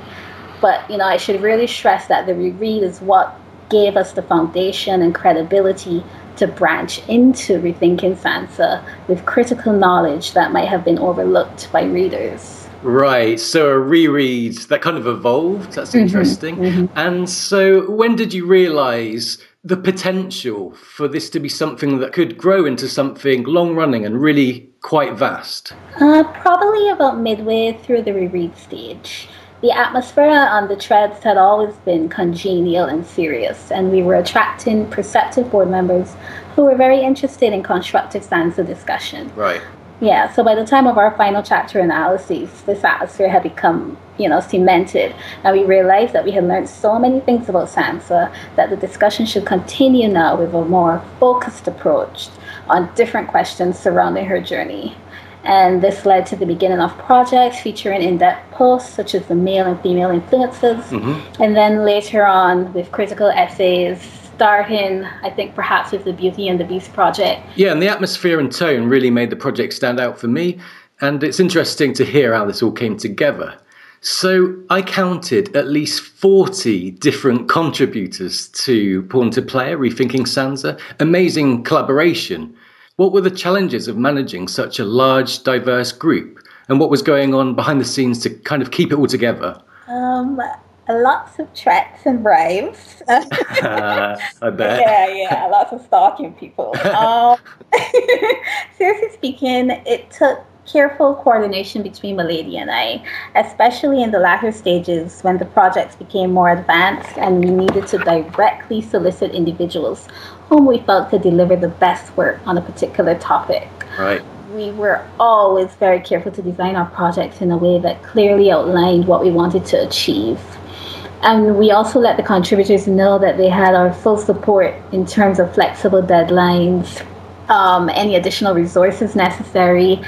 But, you know, I should really stress that the reread is what gave us the foundation and credibility to branch into rethinking Sansa with critical knowledge that might have been overlooked by readers. Right, so a reread that kind of evolved. That's interesting. And so, when did you realize the potential for this to be something that could grow into something long running and really quite vast? Uh, probably about midway through the reread stage. The atmosphere on the treads had always been congenial and serious, and we were attracting perceptive board members who were very interested in constructive Sansa discussion. Right. Yeah, so by the time of our final chapter analyses, this atmosphere had become, you know, cemented, and we realized that we had learned so many things about Sansa that the discussion should continue now with a more focused approach on different questions surrounding her journey. And this led to the beginning of projects featuring in depth posts such as the male and female influences. Mm-hmm. And then later on with critical essays, starting, I think, perhaps with the Beauty and the Beast project. Yeah, and the atmosphere and tone really made the project stand out for me, and it's interesting to hear how this all came together. So I counted at least 40 different contributors to Pawn to Player Rethinking Sansa. Amazing collaboration. What were the challenges of managing such a large, diverse group? And what was going on behind the scenes to kind of keep it all together? Um, lots of threats and bribes. Uh, I bet. yeah, yeah, lots of stalking people. Um, seriously speaking, it took careful coordination between Milady and I, especially in the latter stages when the projects became more advanced and we needed to directly solicit individuals whom we felt could deliver the best work on a particular topic. Right. We were always very careful to design our projects in a way that clearly outlined what we wanted to achieve. And we also let the contributors know that they had our full support in terms of flexible deadlines, um, any additional resources necessary,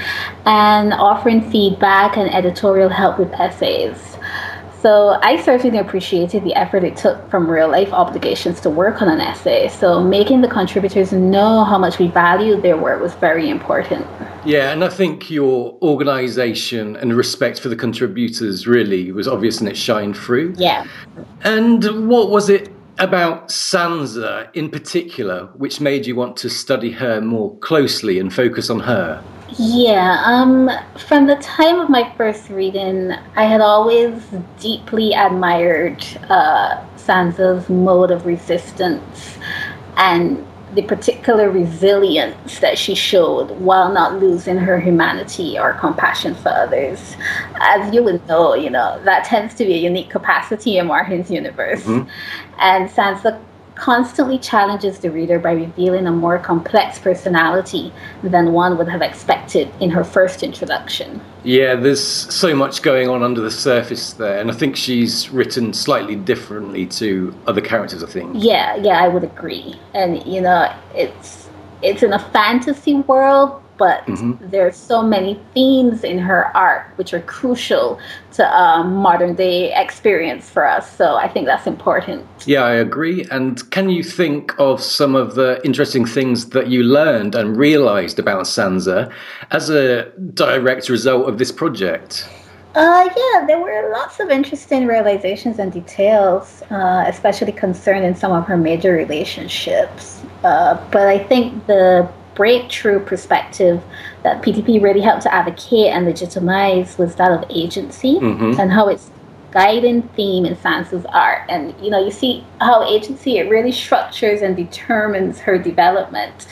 and offering feedback and editorial help with essays. So I certainly appreciated the effort it took from real life obligations to work on an essay. So making the contributors know how much we valued their work was very important. Yeah, and I think your organisation and respect for the contributors really was obvious and it shined through. Yeah. And what was it about Sansa in particular which made you want to study her more closely and focus on her? Yeah, um, from the time of my first reading, I had always deeply admired uh, Sansa's mode of resistance and the particular resilience that she showed while not losing her humanity or compassion for others. As you would know, you know, that tends to be a unique capacity in Martin's universe. Mm-hmm. And Sansa constantly challenges the reader by revealing a more complex personality than one would have expected in her first introduction. Yeah, there's so much going on under the surface there, and I think she's written slightly differently to other characters, I think. Yeah, yeah, I would agree. And you know, it's it's in a fantasy world, but Mhm. there's so many themes in her art which are crucial to um, modern day experience for us. So I think that's important. Yeah, I agree. And can you think of some of the interesting things that you learned and realised about Sansa as a direct result of this project? Uh, yeah, there were lots of interesting realizations and details, uh, especially concerning some of her major relationships. Uh, but I think the breakthrough perspective that PTP really helped to advocate and legitimize was that of agency Mhm. and how it's guiding theme in Sansa's art. And you know, you see how agency it really structures and determines her development.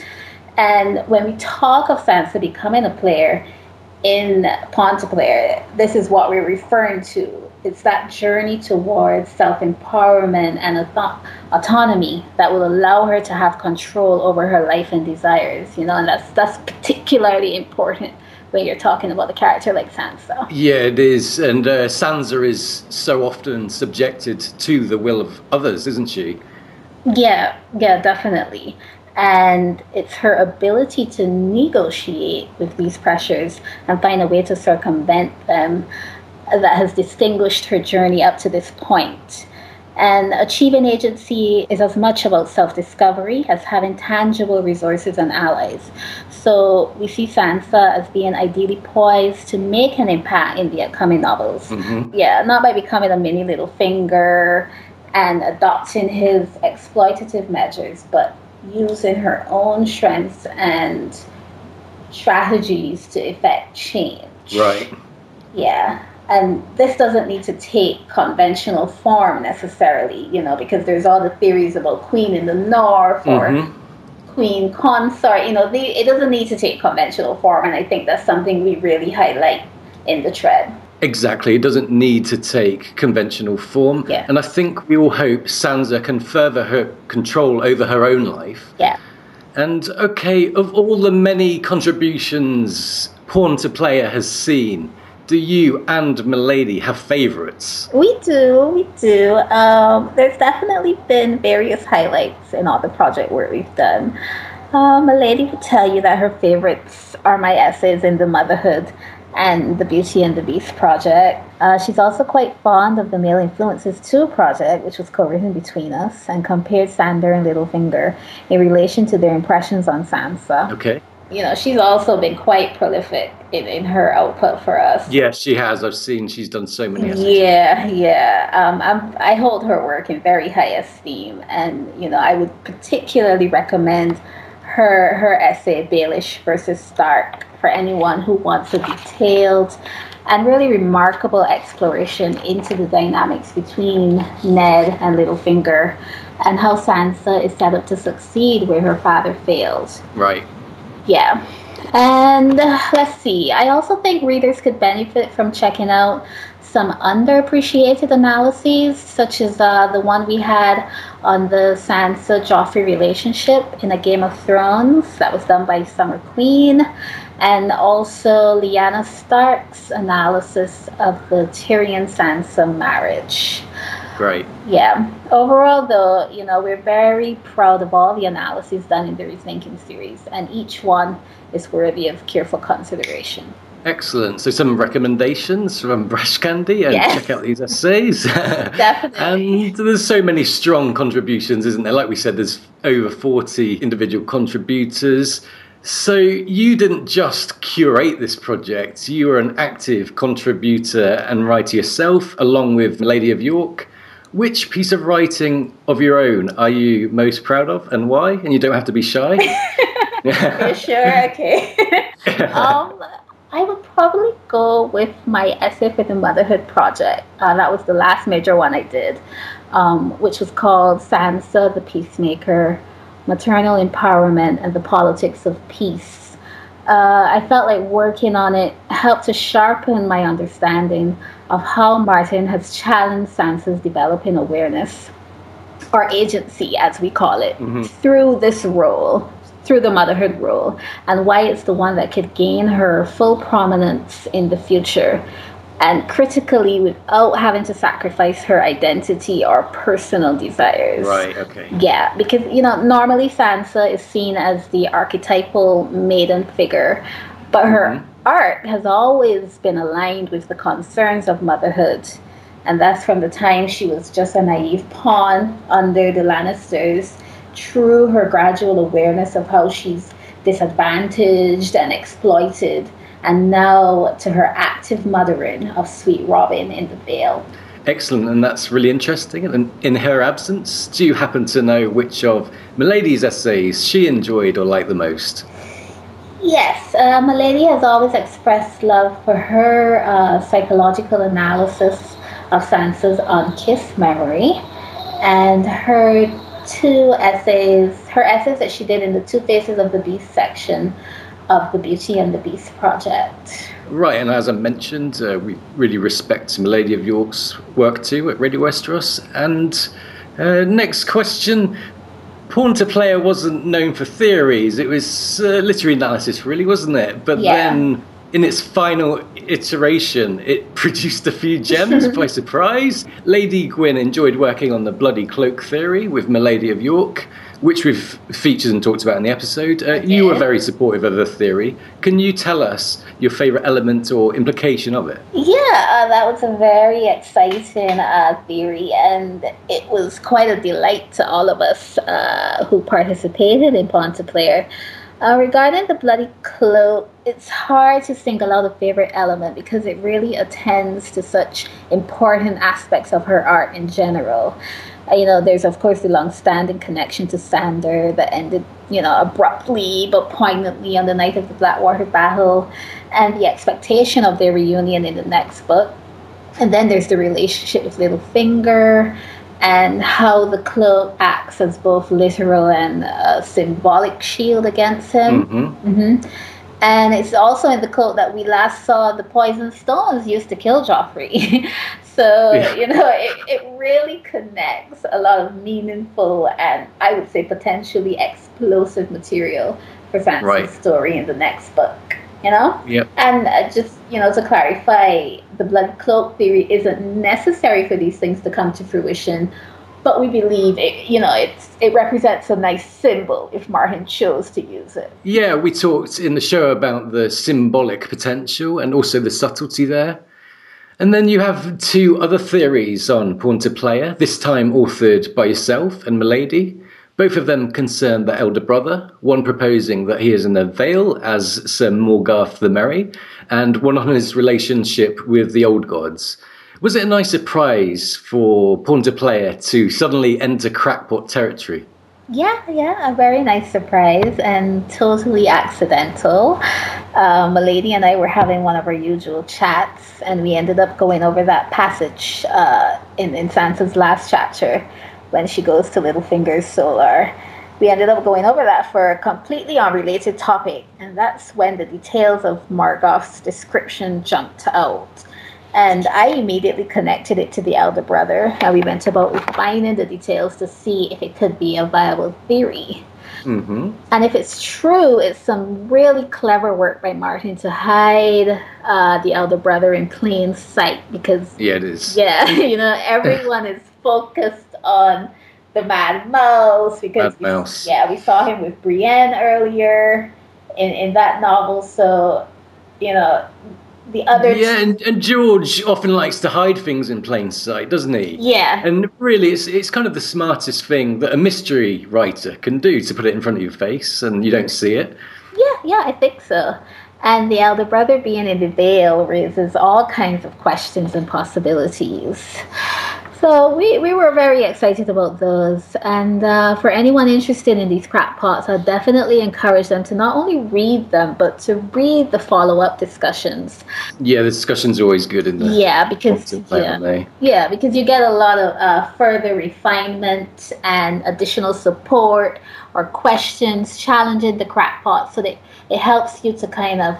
And when we talk of Sansa becoming a player in Player, this is what we're referring to. It's that journey towards self empowerment and auto- autonomy that will allow her to have control over her life and desires. You know, and that's that's particularly important when you're talking about a character like Sansa. Yeah, it is. And uh, Sansa is so often subjected to the will of others, isn't she? Yeah, yeah, definitely. And it's her ability to negotiate with these pressures and find a way to circumvent them that has distinguished her journey up to this point. And achieving agency is as much about self discovery as having tangible resources and allies. So we see Sansa as being ideally poised to make an impact in the upcoming novels. Mm-hmm. Yeah, not by becoming a mini Littlefinger and adopting his exploitative measures, but using her own strengths and strategies to effect change. Right. Yeah. And this doesn't need to take conventional form necessarily, you know, because there's all the theories about Queen in the North or Mhm. Queen Consort, you know, they, it doesn't need to take conventional form. And I think that's something we really highlight in the thread. Exactly. It doesn't need to take conventional form. Yeah. And I think we all hope Sansa can further her control over her own life. Yeah. And okay, of all the many contributions Pawn to Player has seen, do you and Milady have favourites? We do, we do. Um, there's definitely been various highlights in all the project work we've done. Um, a would tell you that her favorites are my essays in the motherhood and the Beauty and the Beast project. Uh, she's also quite fond of the Male Influences 2 project, which was co written between us, and compared Sandor and Littlefinger in relation to their impressions on Sansa. Okay. You know, she's also been quite prolific in, in her output for us. Yes, she has. I've seen she's done so many essays. Yeah, yeah. Um, I'm, I hold her work in very high esteem, and you know, I would particularly recommend her her essay Baelish versus Stark for anyone who wants a detailed and really remarkable exploration into the dynamics between Ned and Littlefinger and how Sansa is set up to succeed where her father failed. Right. Yeah. And uh, let's see, I also think readers could benefit from checking out some underappreciated analyses, such as uh, the one we had on the Sansa Joffrey relationship in A Game of Thrones that was done by Summer Queen, and also Lyanna Stark's analysis of the Tyrion Sansa marriage. Great. Yeah. Overall, though, you know, we're very proud of all the analyses done in the Rethinking series, and each one is worthy of careful consideration. Excellent. So some recommendations from Brash Candy and Yes. check out these essays. Definitely. and there's so many strong contributions, isn't there? Like we said, there's over 40 individual contributors. So you didn't just curate this project, you were an active contributor and writer yourself, along with Lady of York. Which piece of writing of your own are you most proud of and why? And you don't have to be shy. You sure? Okay. um, I would probably go with my essay for the Motherhood Project. Uh, that was the last major one I did, um, which was called Sansa the Peacemaker Maternal Empowerment and the Politics of Peace. Uh, I felt like working on it helped to sharpen my understanding of how Martin has challenged Sansa's developing awareness or agency, as we call it, through this role, through the motherhood role, and why it's the one that could gain her full prominence in the future, and critically without having to sacrifice her identity or personal desires. right, okay. Yeah, because you know normally Sansa is seen as the archetypal maiden figure, but her mm-hmm. art has always been aligned with the concerns of motherhood, and that's from the time she was just a naive pawn under the Lannisters, through her gradual awareness of how she's disadvantaged and exploited, and now to her active mothering of Sweet Robin in the Vale. Excellent, and that's really interesting. And in her absence, do you happen to know which of Milady's essays she enjoyed or liked the most? Yes, uh, Milady has always expressed love for her uh, psychological analysis of Sansa's unkissed memory, and her two essays, her essays that she did in the Two Faces of the Beast section of the Beauty and the Beast project. Right, and as I mentioned, uh, we really respect Milady of York's work too at Radio Westeros. And uh, next question. Pawn to Player wasn't known for theories, it was uh, literary analysis, really, wasn't it? But Yeah. then, in its final iteration, it produced a few gems by surprise. Lady Gwyn enjoyed working on the Bloody Cloak theory with Milady of York, which we've featured and talked about in the episode. Uh, You were very supportive of the theory. Can you tell us your favourite element or implication of it? Yeah, uh, that was a very exciting uh, theory, and it was quite a delight to all of us uh, who participated in Pawn to Player. Uh, regarding the bloody cloak, it's hard to single out a favorite element because it really attends to such important aspects of her art in general. Uh, you know, there's of course the long-standing connection to Sandor that ended, you know, abruptly but poignantly on the night of the Blackwater battle, and the expectation of their reunion in the next book. And then there's the relationship with Littlefinger, and how the cloak acts as both literal and a symbolic shield against him. hmm hmm And it's also in the cloak that we last saw the poison stones used to kill Joffrey. so, Yeah. you know, it, it really connects a lot of meaningful and I would say potentially explosive material for Sansa's Right. story in the next book. You know? Yep. And uh, just, you know, to clarify, the blood cloak theory isn't necessary for these things to come to fruition, but we believe it, you know, it's, it represents a nice symbol if Martin chose to use it. Yeah, we talked in the show about the symbolic potential and also the subtlety there. And then you have two other theories on Pawn to Player, this time authored by yourself and Milady. Both of them concern the elder brother, one proposing that he is in a Vale as Sir Morgarth the Merry, and one on his relationship with the old gods. Was it a nice surprise for Pawn to Player to suddenly enter crackpot territory? Yeah, yeah, a very nice surprise and totally accidental. Um, Milady and I were having one of our usual chats, and we ended up going over that passage uh, in, in Sansa's last chapter when she goes to Littlefinger's Solar. We ended up going over that for a completely unrelated topic, and that's when the details of Morgarth's description jumped out. And I immediately connected it to the elder brother, and we went about refining the details to see if it could be a viable theory. Mm-hmm. And if it's true, it's some really clever work by Martin to hide uh, the elder brother in plain sight because, Yeah, it is. yeah, you know, everyone is focused on the Mad Mouse because Mad Mouse. yeah, we saw him with Brienne earlier in, in that novel. So, you know, the other Yeah, and, and George often likes to hide things in plain sight, doesn't he? Yeah. And really, it's, it's kind of the smartest thing that a mystery writer can do to put it in front of your face and you don't see it. Yeah, yeah, I think so. And the elder brother being in the Vale raises all kinds of questions and possibilities. So we, we were very excited about those. And uh, for anyone interested in these crackpots, I definitely encourage them to not only read them, but to read the follow up discussions. Yeah, the discussion's are always good in the Yeah, because yeah, yeah, because you get a lot of uh, further refinement and additional support or questions challenging the crackpot, so that it helps you to kind of,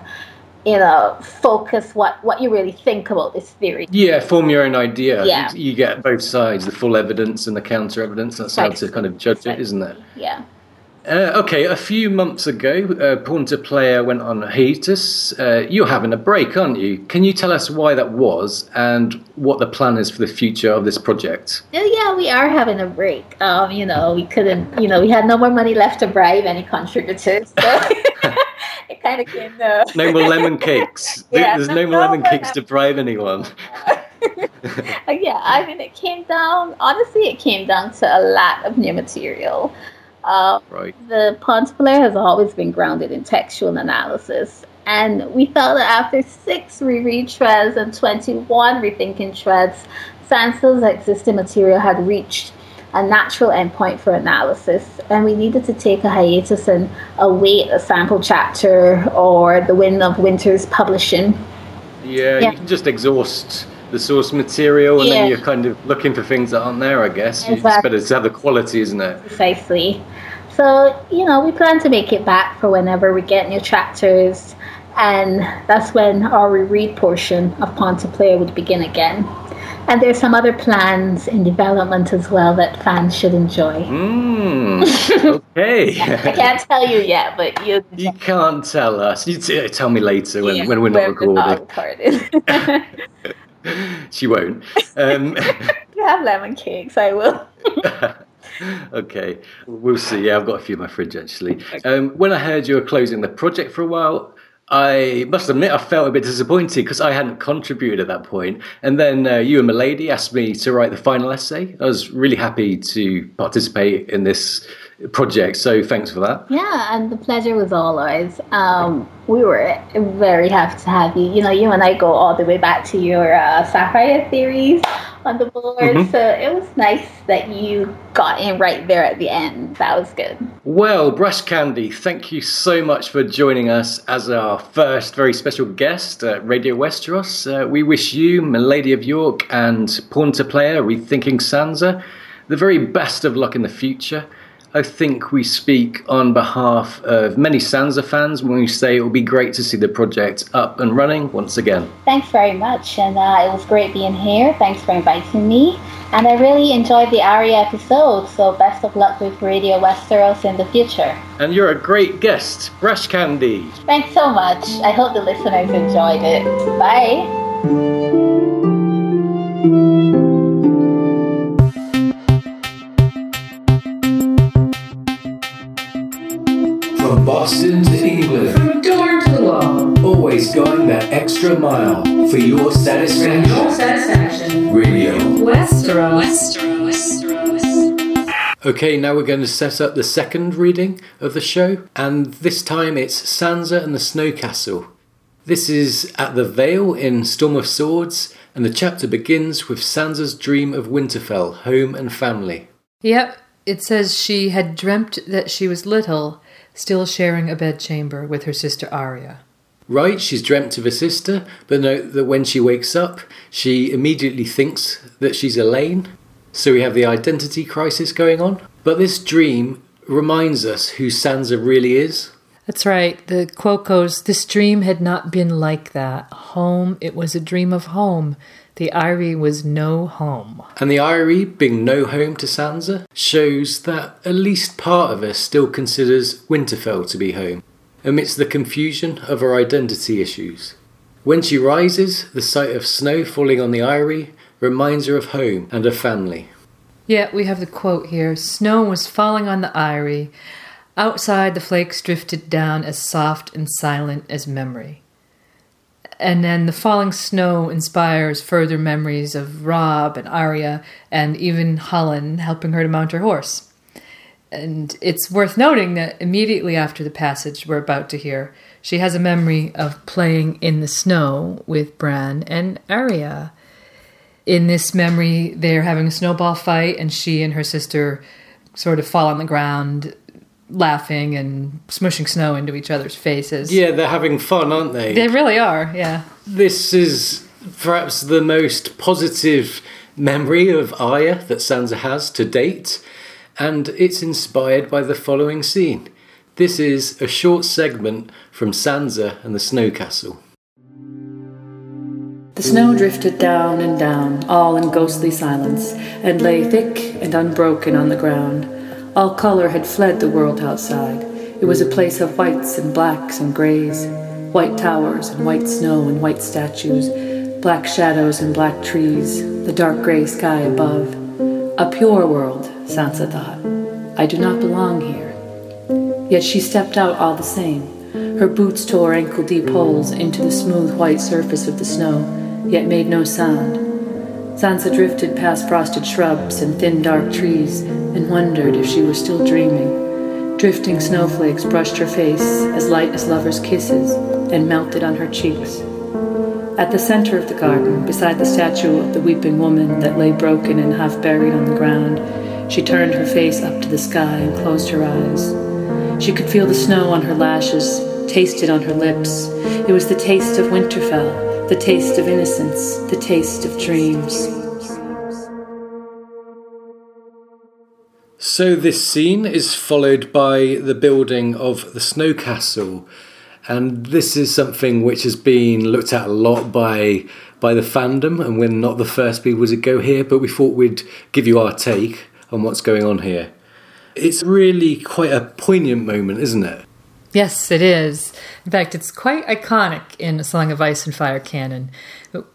you know, focus what what you really think about this theory. Yeah, form your own idea. Yeah. You, you get both sides, the full evidence and the counter evidence. That's how to kind of judge it, isn't it? Yeah. Uh, okay, a few months ago, uh, Pawn to Player went on hiatus. Uh, you're having a break, aren't you? Can you tell us why that was and what the plan is for the future of this project? Yeah, yeah, we are having a break. Um, you know, we couldn't, you know, we had no more money left to bribe any contributors, so it kind of came to No more lemon cakes. Yeah, There's no- no more lemon cakes to bribe anyone. Uh, yeah, I mean, it came down. Honestly, it came down to a lack of new material. Um, Right. the Pawn Player has always been grounded in textual analysis, and we felt that after six reread threads and 21 rethinking threads, Sansa's existing material had reached a natural endpoint for analysis, and we needed to take a hiatus and await a sample chapter or the Wind of Winter's publishing. Yeah, Yeah. you can just exhaust the source material and Yeah. then you're kind of looking for things that aren't there, I guess. It's Exactly. better to have the quality, isn't it? Precisely. So, you know, we plan to make it back for whenever we get new chapters, and that's when our reread portion of Pawn Player would begin again. And there's some other plans in development as well that fans should enjoy. Mm, okay. I can't tell you yet, but you You can't tell us. You t- tell me later when, yeah, when we're not when we're recording. recording. She won't. Um, you have lemon cakes, I will. okay, we'll see. Yeah, I've got a few in my fridge actually. Um, when I heard you were closing the project for a while, I must admit I felt a bit disappointed because I hadn't contributed at that point. And then uh, you and Milady asked me to write the final essay. I was really happy to participate in this project, so thanks for that. Yeah, and the pleasure was all ours. Um, we were very happy to have you. You know, you and I go all the way back to your uh, Sapphire theories on the board, Mhm. so it was nice that you got in right there at the end. That was good. Well, Brash Candy, thank you so much for joining us as our first very special guest at Radio Westeros. Uh, we wish you, Milady of York, and Pawn to Player, Rethinking Sansa, the very best of luck in the future. I think we speak on behalf of many Sansa fans when we say it will be great to see the project up and running once again. Thanks very much, and uh, it was great being here. Thanks for inviting me. And I really enjoyed the Arya episode, so best of luck with Radio Westeros in the future. And you're a great guest, Brash Candy. Thanks so much. I hope the listeners enjoyed it. Bye. Boston to England, From door to the wall. always going that extra mile for your satisfaction. your satisfaction. Radio. Westeros. Okay, now we're going to set up the second reading of the show, and this time it's Sansa and the Snow Castle. This is at the Vale in Storm of Swords, and the chapter begins with Sansa's dream of Winterfell, home and family. Yep, it says she had dreamt that she was little, still sharing a bedchamber with her sister Arya. Right, she's dreamt of a sister, but note that when she wakes up, she immediately thinks that she's Alayne. So we have the identity crisis going on. But this dream reminds us who Sansa really is. That's right. The quote goes This dream had not been like that. Home, it was a dream of home. The Eyrie was no home. And the Eyrie, being no home to Sansa, shows that at least part of her still considers Winterfell to be home, amidst the confusion of her identity issues. When she rises, the sight of snow falling on the Eyrie reminds her of home and her family. Yeah, we have the quote here Snow was falling on the Eyrie. Outside, the flakes drifted down as soft and silent as memory. And then the falling snow inspires further memories of Robb and Arya and even Hullen helping her to mount her horse. And it's worth noting that immediately after the passage we're about to hear, she has a memory of playing in the snow with Bran and Arya. In this memory, they're having a snowball fight, and she and her sister sort of fall on the ground, laughing and smushing snow into each other's faces. Yeah, they're having fun, aren't they? They really are, yeah. This is perhaps the most positive memory of Arya that Sansa has to date, and it's inspired by the following scene. This is a short segment from Sansa and the Snow Castle. The snow drifted down and down, all in ghostly silence, and lay thick and unbroken on the ground. All color had fled the world outside. It was a place of whites and blacks and grays, white towers and white snow and white statues, black shadows and black trees, the dark gray sky above. A pure world, Sansa thought. I do not belong here. Yet she stepped out all the same. Her boots tore ankle deep holes into the smooth white surface of the snow, yet made no sound. Sansa drifted past frosted shrubs and thin dark trees and wondered if she were still dreaming. Drifting snowflakes brushed her face as light as lovers' kisses and melted on her cheeks. At the center of the garden, beside the statue of the weeping woman that lay broken and half buried on the ground, she turned her face up to the sky and closed her eyes. She could feel the snow on her lashes, taste it on her lips. It was the taste of Winterfell, the taste of innocence, the taste of dreams. So, this scene is followed by the building of the Snow Castle, and this is something which has been looked at a lot by by the fandom, and we're not the first people to go here, but we thought we'd give you our take on what's going on here. It's really quite a poignant moment, isn't it? Yes, it is. In fact, it's quite iconic in A Song of Ice and Fire canon.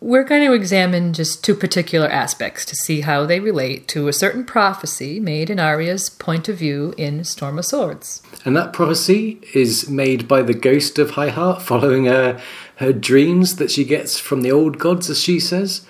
We're going to examine just two particular aspects to see how they relate to a certain prophecy made in Arya's point of view in Storm of Swords. And that prophecy is made by the ghost of High Heart following her, her dreams that she gets from the old gods, as she says.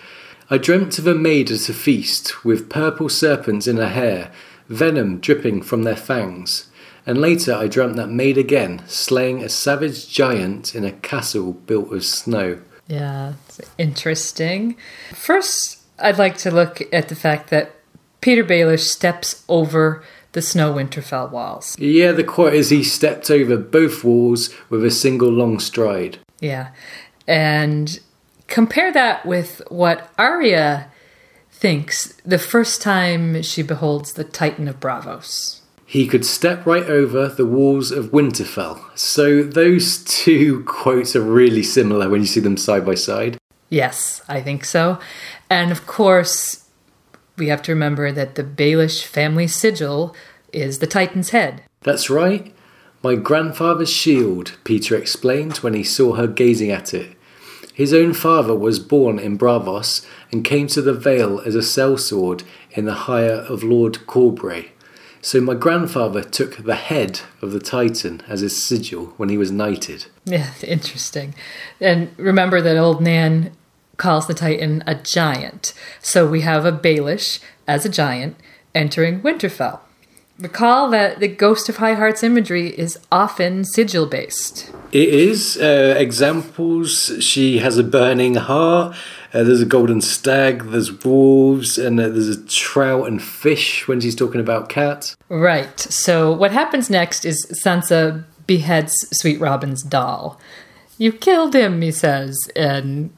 I dreamt of a maid at a feast with purple serpents in her hair, venom dripping from their fangs. And later I dreamt that maid again, slaying a savage giant in a castle built of snow. Yeah, interesting. First, I'd like to look at the fact that Petyr Baelish steps over the snow Winterfell walls. Yeah, the quote is he stepped over both walls with a single long stride. Yeah. And compare that with what Arya thinks the first time she beholds the Titan of Braavos. He could step right over the walls of Winterfell. So those two quotes are really similar when you see them side by side. Yes, I think so. And of course, we have to remember that the Baelish family sigil is the Titan's head. That's right. My grandfather's shield, Petyr explained when he saw her gazing at it. His own father was born in Braavos and came to the Vale as a sellsword in the hire of Lord Corbray. So my grandfather took the head of the Titan as his sigil when he was knighted. Yeah, interesting. And remember that old Nan calls the Titan a giant. So we have a Baelish as a giant entering Winterfell. Recall that the Ghost of High Heart's imagery is often sigil based. It is. Uh, examples she has a burning heart, uh, there's a golden stag, there's wolves, and uh, there's a trout and fish when she's talking about cats. Right. So what happens next is Sansa beheads Sweet Robin's doll. You killed him, he says, and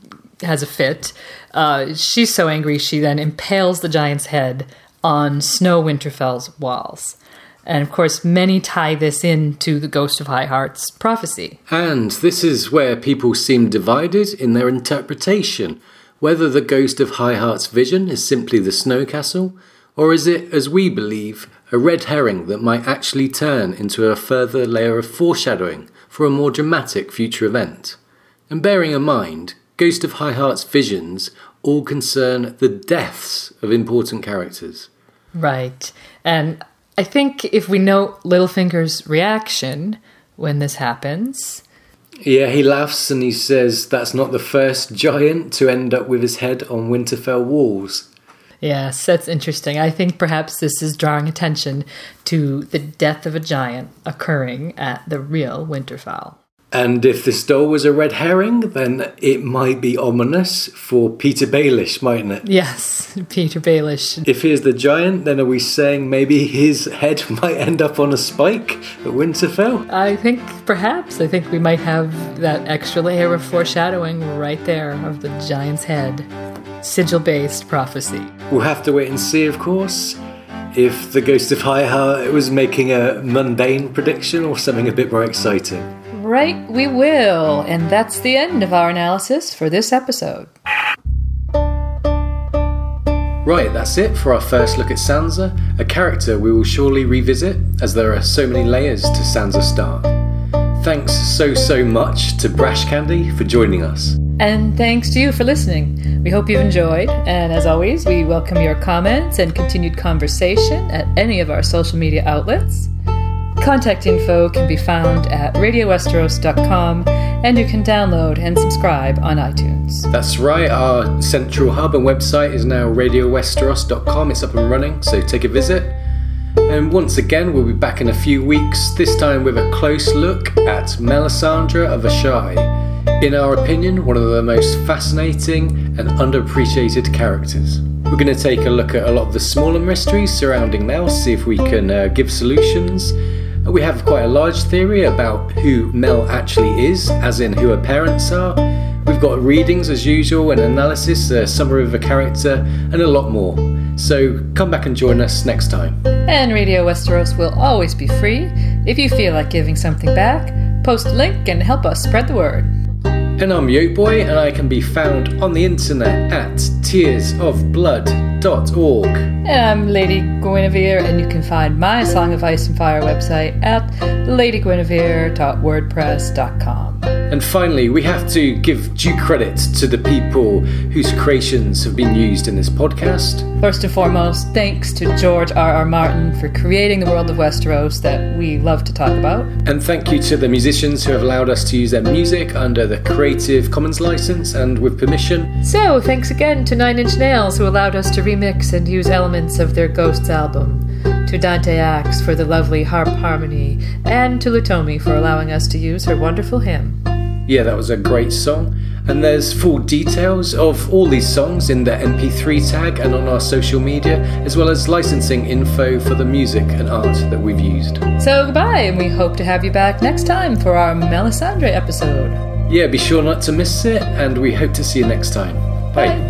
has a fit. Uh, she's so angry, she then impales the giant's head on Snow Winterfell's walls. And of course, many tie this into the Ghost of High Heart's prophecy. And this is where people seem divided in their interpretation whether the Ghost of High Heart's vision is simply the Snow Castle, or is it, as we believe, a red herring that might actually turn into a further layer of foreshadowing for a more dramatic future event. And bearing in mind, Ghost of High Heart's visions all concern the deaths of important characters. Right. And I think if we note Littlefinger's reaction when this happens, Yeah, he laughs and he says that's not the first giant to end up with his head on Winterfell walls. yes, that's interesting. I think perhaps this is drawing attention to the death of a giant occurring at the real Winterfell. And if this doll was a red herring, then it might be ominous for Petyr Baelish, mightn't it? Yes, Petyr Baelish. If he is the giant, then are we saying maybe his head might end up on a spike at Winterfell? I think perhaps, I think we might have that extra layer of foreshadowing right there of the giant's head. Sigil based prophecy. We'll have to wait and see, of course, if the Ghost of High Heart was making a mundane prediction or something a bit more exciting. Right, we will. And that's the end of our analysis for this episode. Right, that's it for our first look at Sansa, a character we will surely revisit as there are so many layers to Sansa Stark. Thanks so, so much to Brash Candy for joining us. And thanks to you for listening. We hope you've enjoyed. And as always, we welcome your comments and continued conversation at any of our social media outlets. Contact info can be found at radiowesteros.com and you can download and subscribe on iTunes. That's right, our central hub and website is now radiowesteros.com. It's up and running, so take a visit. And once again, we'll be back in a few weeks, this time with a close look at Melisandre of Asshai. In our opinion, one of the most fascinating and underappreciated characters. We're going to take a look at a lot of the smaller mysteries surrounding Mel, see if we can uh, give solutions. But we have quite a large theory about who Mel actually is, as in who her parents are. We've got readings as usual, an analysis, a summary of a character, and a lot more. So come back and join us next time. And Radio Westeros will always be free. If you feel like giving something back, post a link and help us spread the word. And I'm Yokeboy, and I can be found on the internet at tearsofblood.org. And I'm Lady Guinevere, and you can find my Song of Ice and Fire website at ladyguinevere.wordpress.com. And finally, we have to give due credit to the people whose creations have been used in this podcast. First and foremost, thanks to George R. R. Martin for creating the world of Westeros that we love to talk about. And thank you to the musicians who have allowed us to use their music under the Creative Commons license and with permission. So, thanks again to Nine Inch Nails who allowed us to remix and use elements of their Ghosts album, to Dante Axe for the lovely harp harmony, and to Lutomi for allowing us to use her wonderful hymn. Yeah, that was a great song. And there's full details of all these songs in the MP3 tag and on our social media, as well as licensing info for the music and art that we've used. So, goodbye, and we hope to have you back next time for our Melisandre episode. Yeah, be sure not to miss it, and we hope to see you next time. Bye. Bye.